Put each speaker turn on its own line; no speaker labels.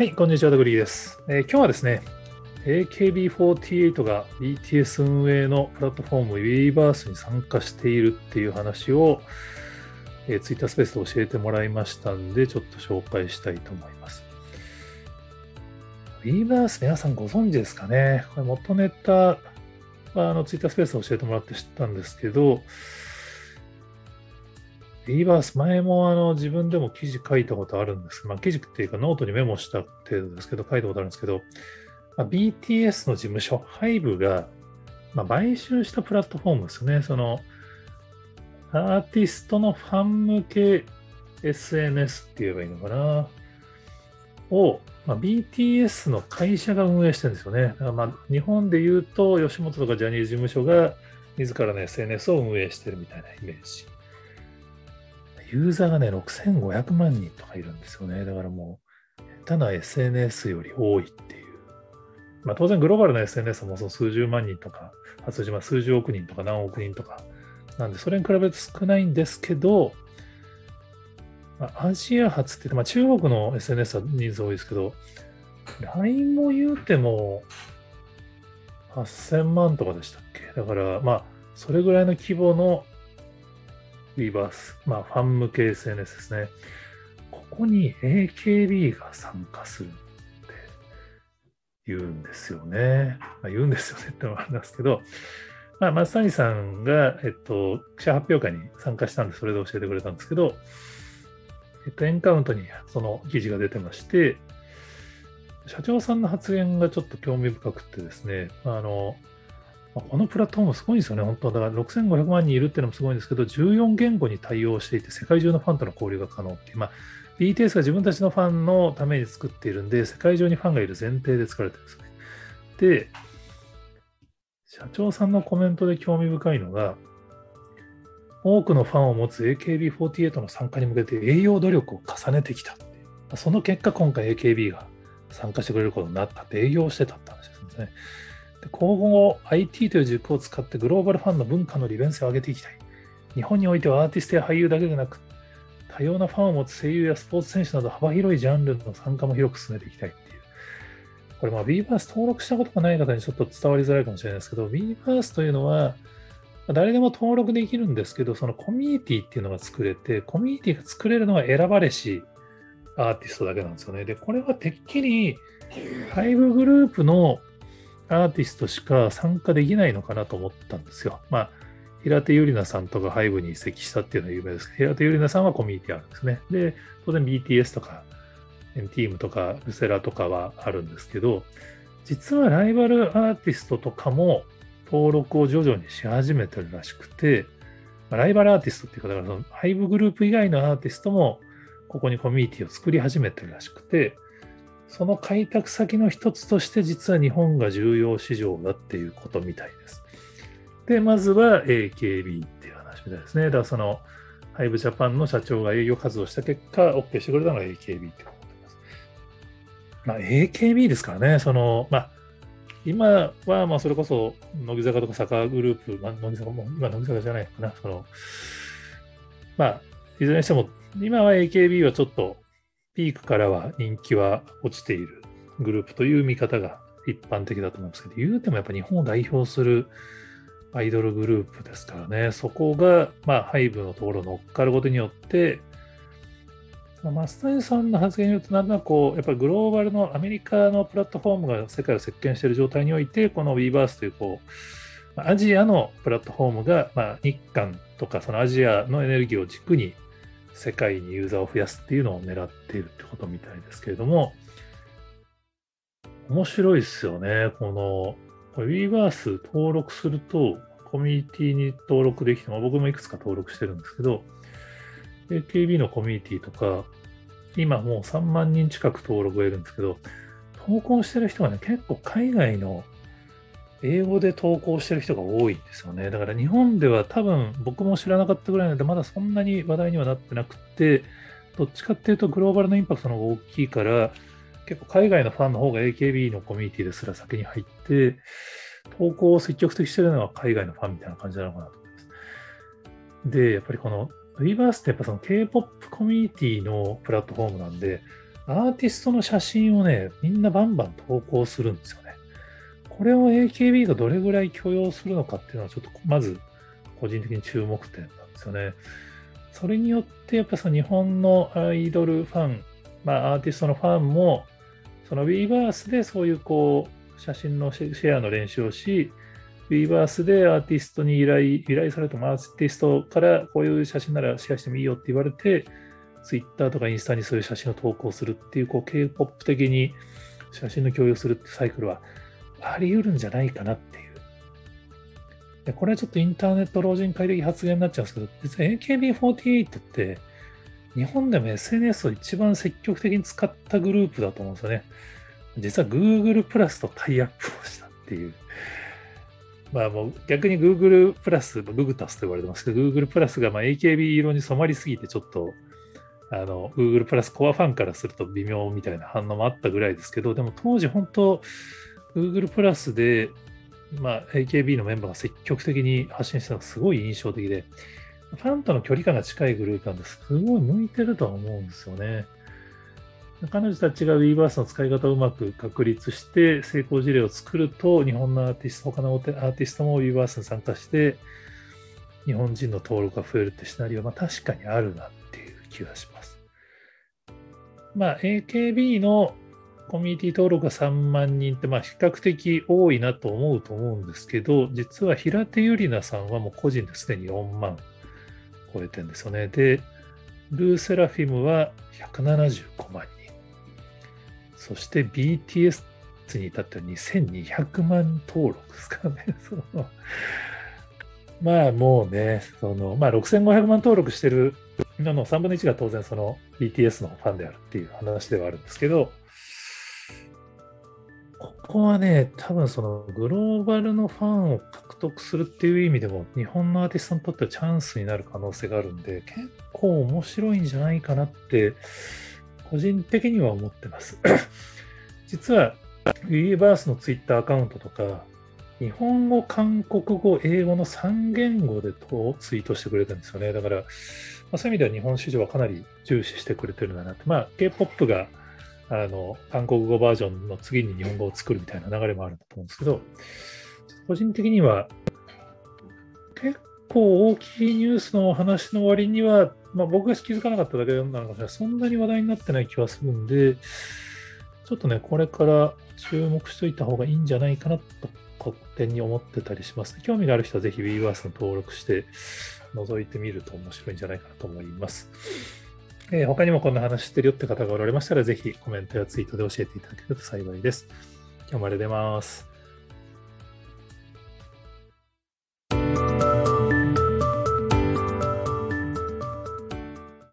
はい、こんにちは、ダグリーです、えー、今日はですね、AKB48 が BTS 運営のプラットフォーム Weverse に参加しているっていう話を、えー、Twitter スペースで教えてもらいましたんで、ちょっと紹介したいと思います。Weverse 皆さんご存知ですかね？これ元ネタはあの Twitter スペースで教えてもらって知ったんですけど、リバース、前もあの自分でも記事書いたことあるんですけど、まあ、記事っていうかノートにメモした程度ですけど、書いたことあるんですけど、まあ、BTS の事務所、HYBE が、まあ、買収したプラットフォームですね。その、アーティストのファン向け SNS って言えばいいのかな？を、まあ、BTS の会社が運営してるんですよね。だからまあ日本で言うと、吉本とかジャニーズ事務所が自らの SNS を運営してるみたいなイメージ。ユーザーがね、6500万人とかいるんですよね。だからもう、下手な SNS より多いっていう。まあ当然グローバルな SNS もその数十万人とか、数十、数十億人とか何億人とか、なんでそれに比べると少ないんですけど、まあ、アジア初って、まあ、中国の SNS は人数多いですけど、LINE も言うても8000万とかでしたっけ？だから、まあ、それぐらいの規模のウィーバース、まあ、ファン向け SNS ですね。ここに AKB が参加するって言うんですよね。まあ、言うんですよね ってのもあるんですけど、まあ、松谷さんが、えっと、記者発表会に参加したんで、それで教えてくれたんですけど、えっと、エンカウントにその記事が出てまして、社長さんの発言がちょっと興味深くてですね、あの、このプラットフォームすごいんですよね、本当だから6500万人いるっていうのもすごいんですけど、14言語に対応していて、世界中のファンとの交流が可能っていう、まあ、BTS が自分たちのファンのために作っているんで、世界中にファンがいる前提で作られてるんですね。で、社長さんのコメントで興味深いのが、多くのファンを持つ AKB48 の参加に向けて栄養努力を重ねてきたその結果、今回 AKB が参加してくれることになったって営業してたって話ですね。で今後 IT という軸を使ってグローバルファンの文化の利便性を上げていきたい。日本においてはアーティストや俳優だけでなく、多様なファンを持つ声優やスポーツ選手など幅広いジャンルの参加も広く進めていきたいっていう。これまあ Weverse 登録したことがない方にちょっと伝わりづらいかもしれないですけど、Weverse というのは、誰でも登録できるんですけど、そのコミュニティっていうのが作れて、コミュニティが作れるのは選ばれしアーティストだけなんですよね。で、これはてっきり、5グループのアーティストしか参加できないのかなと思ったんですよ。まあ、平手友梨奈さんとかハイブに移籍したっていうのは有名ですけど、平手友梨奈さんはコミュニティあるんですね。で、当然 BTS とか、ティームとか、ルセラとかはあるんですけど、実はライバルアーティストとかも登録を徐々にし始めてるらしくて、ライバルアーティストっていうか、だからそのハイブグループ以外のアーティストもここにコミュニティを作り始めてるらしくて、その開拓先の一つとして実は日本が重要市場だっていうことみたいです。で、まずは AKB っていう話みたいですね。だからその、ハイブジャパンの社長が営業活動した結果、OK してくれたのが AKB ってことです。まあ、AKB ですからね、その、まあ、今は、まあ、それこそ、乃木坂とか坂グループ、まあ、乃木坂も、今、乃木坂じゃないかな、その、まあ、いずれにしても、今は AKB はちょっとピークからは人気は落ちているグループという見方が一般的だと思うんですけど、言うてもやっぱ日本を代表するアイドルグループですからね、そこが、まあ、ハイブのところに乗っかることによって、増谷さんの発言によると、なんかこう、やっぱりグローバルのアメリカのプラットフォームが世界を席巻している状態において、この Weverse という、こう、アジアのプラットフォームが、まあ、日韓とか、そのアジアのエネルギーを軸に世界にユーザーを増やすっていうのを狙っているってことみたいですけれども、面白いですよね。この、Weverse 登録すると、コミュニティに登録できて、も、僕もいくつか登録してるんですけど、AKB のコミュニティとか、今もう3万人近く登録がいるんですけど、投稿してる人がね、結構海外の英語で投稿してる人が多いんですよね。だから日本では多分僕も知らなかったぐらいなので、まだそんなに話題にはなってなくて、どっちかっていうとグローバルのインパクトの方が大きいから、結構海外のファンの方が AKB のコミュニティですら先に入って、投稿を積極的してるのは海外のファンみたいな感じなのかなと思います。で、やっぱりこの Weverse ってやっぱその K-POP コミュニティのプラットフォームなんで、アーティストの写真をね、みんなバンバン投稿するんですよね。これを AKB がどれぐらい許容するのかっていうのは、ちょっとまず個人的に注目点なんですよね。それによって、やっぱその日本のアイドルファン、まあ、アーティストのファンも、その Weverse でそういうこう写真のシェアの練習をし、Weverse でアーティストに依頼依頼されたアーティストからこういう写真ならシェアしてもいいよって言われて、Twitter とかインスタにそういう写真を投稿するっていう、こう K-POP 的に写真の共有するってサイクルはあり得るんじゃないかなっていう。でこれはちょっとインターネット老人会的発言になっちゃうんですけど、実は AKB48 って日本でも SNS を一番積極的に使ったグループだと思うんですよね。実は Google プラスとタイアップをしたっていう。まあもう逆に Google プラス、ググタスと言われてますけど、Google プラスがま AKB 色に染まりすぎてちょっとあの Google プラスコアファンからすると微妙みたいな反応もあったぐらいですけど、でも当時本当 Google プラスで、まあ、AKB のメンバーが積極的に発信したのがすごい印象的で、ファンとの距離感が近いグループなんですすごい向いてるとは思うんですよね。彼女たちが Weverse の使い方をうまく確立して成功事例を作ると、日本のアーティスト、他のアーティストも Weverse に参加して、日本人の登録が増えるってシナリオは、まあ、確かにあるなっていう気がします。まあ、AKB のコミュニティ登録が3万人って、まあ、比較的多いなと思うと思うんですけど、実は平手友梨奈さんはもう個人ですでに4万超えてるんですよね。で、ルーセラフィムは175万人。そして BTS に至っては2200万登録ですかね。そのまあもうね、そのまあ、6500万登録してるのの3分の1が当然その BTS のファンであるっていう話ではあるんですけど、ここはね、多分そのグローバルのファンを獲得するっていう意味でも、日本のアーティストにとってはチャンスになる可能性があるんで、結構面白いんじゃないかなって、個人的には思ってます。実は、ユニバースのツイッターアカウントとか、日本語、韓国語、英語の3言語でツイートしてくれてるんですよね。だから、まあ、そういう意味では日本市場はかなり重視してくれてるんだなって。まあ、K-POP があの韓国語バージョンの次に日本語を作るみたいな流れもあると思うんですけど、個人的には結構大きいニュースの話の割には、まあ、僕が気づかなかっただけなのかもしれない。そんなに話題になってない気はするんで、ちょっとね、これから注目しておいた方がいいんじゃないかなと勝手に思ってたりします。興味がある人はぜひ Weverse の登録して覗いてみると面白いんじゃないかなと思います。えー、他にもこんな話してるよって方がおられましたら、ぜひコメントやツイートで教えていただけると幸いです。今日もありがとうございます。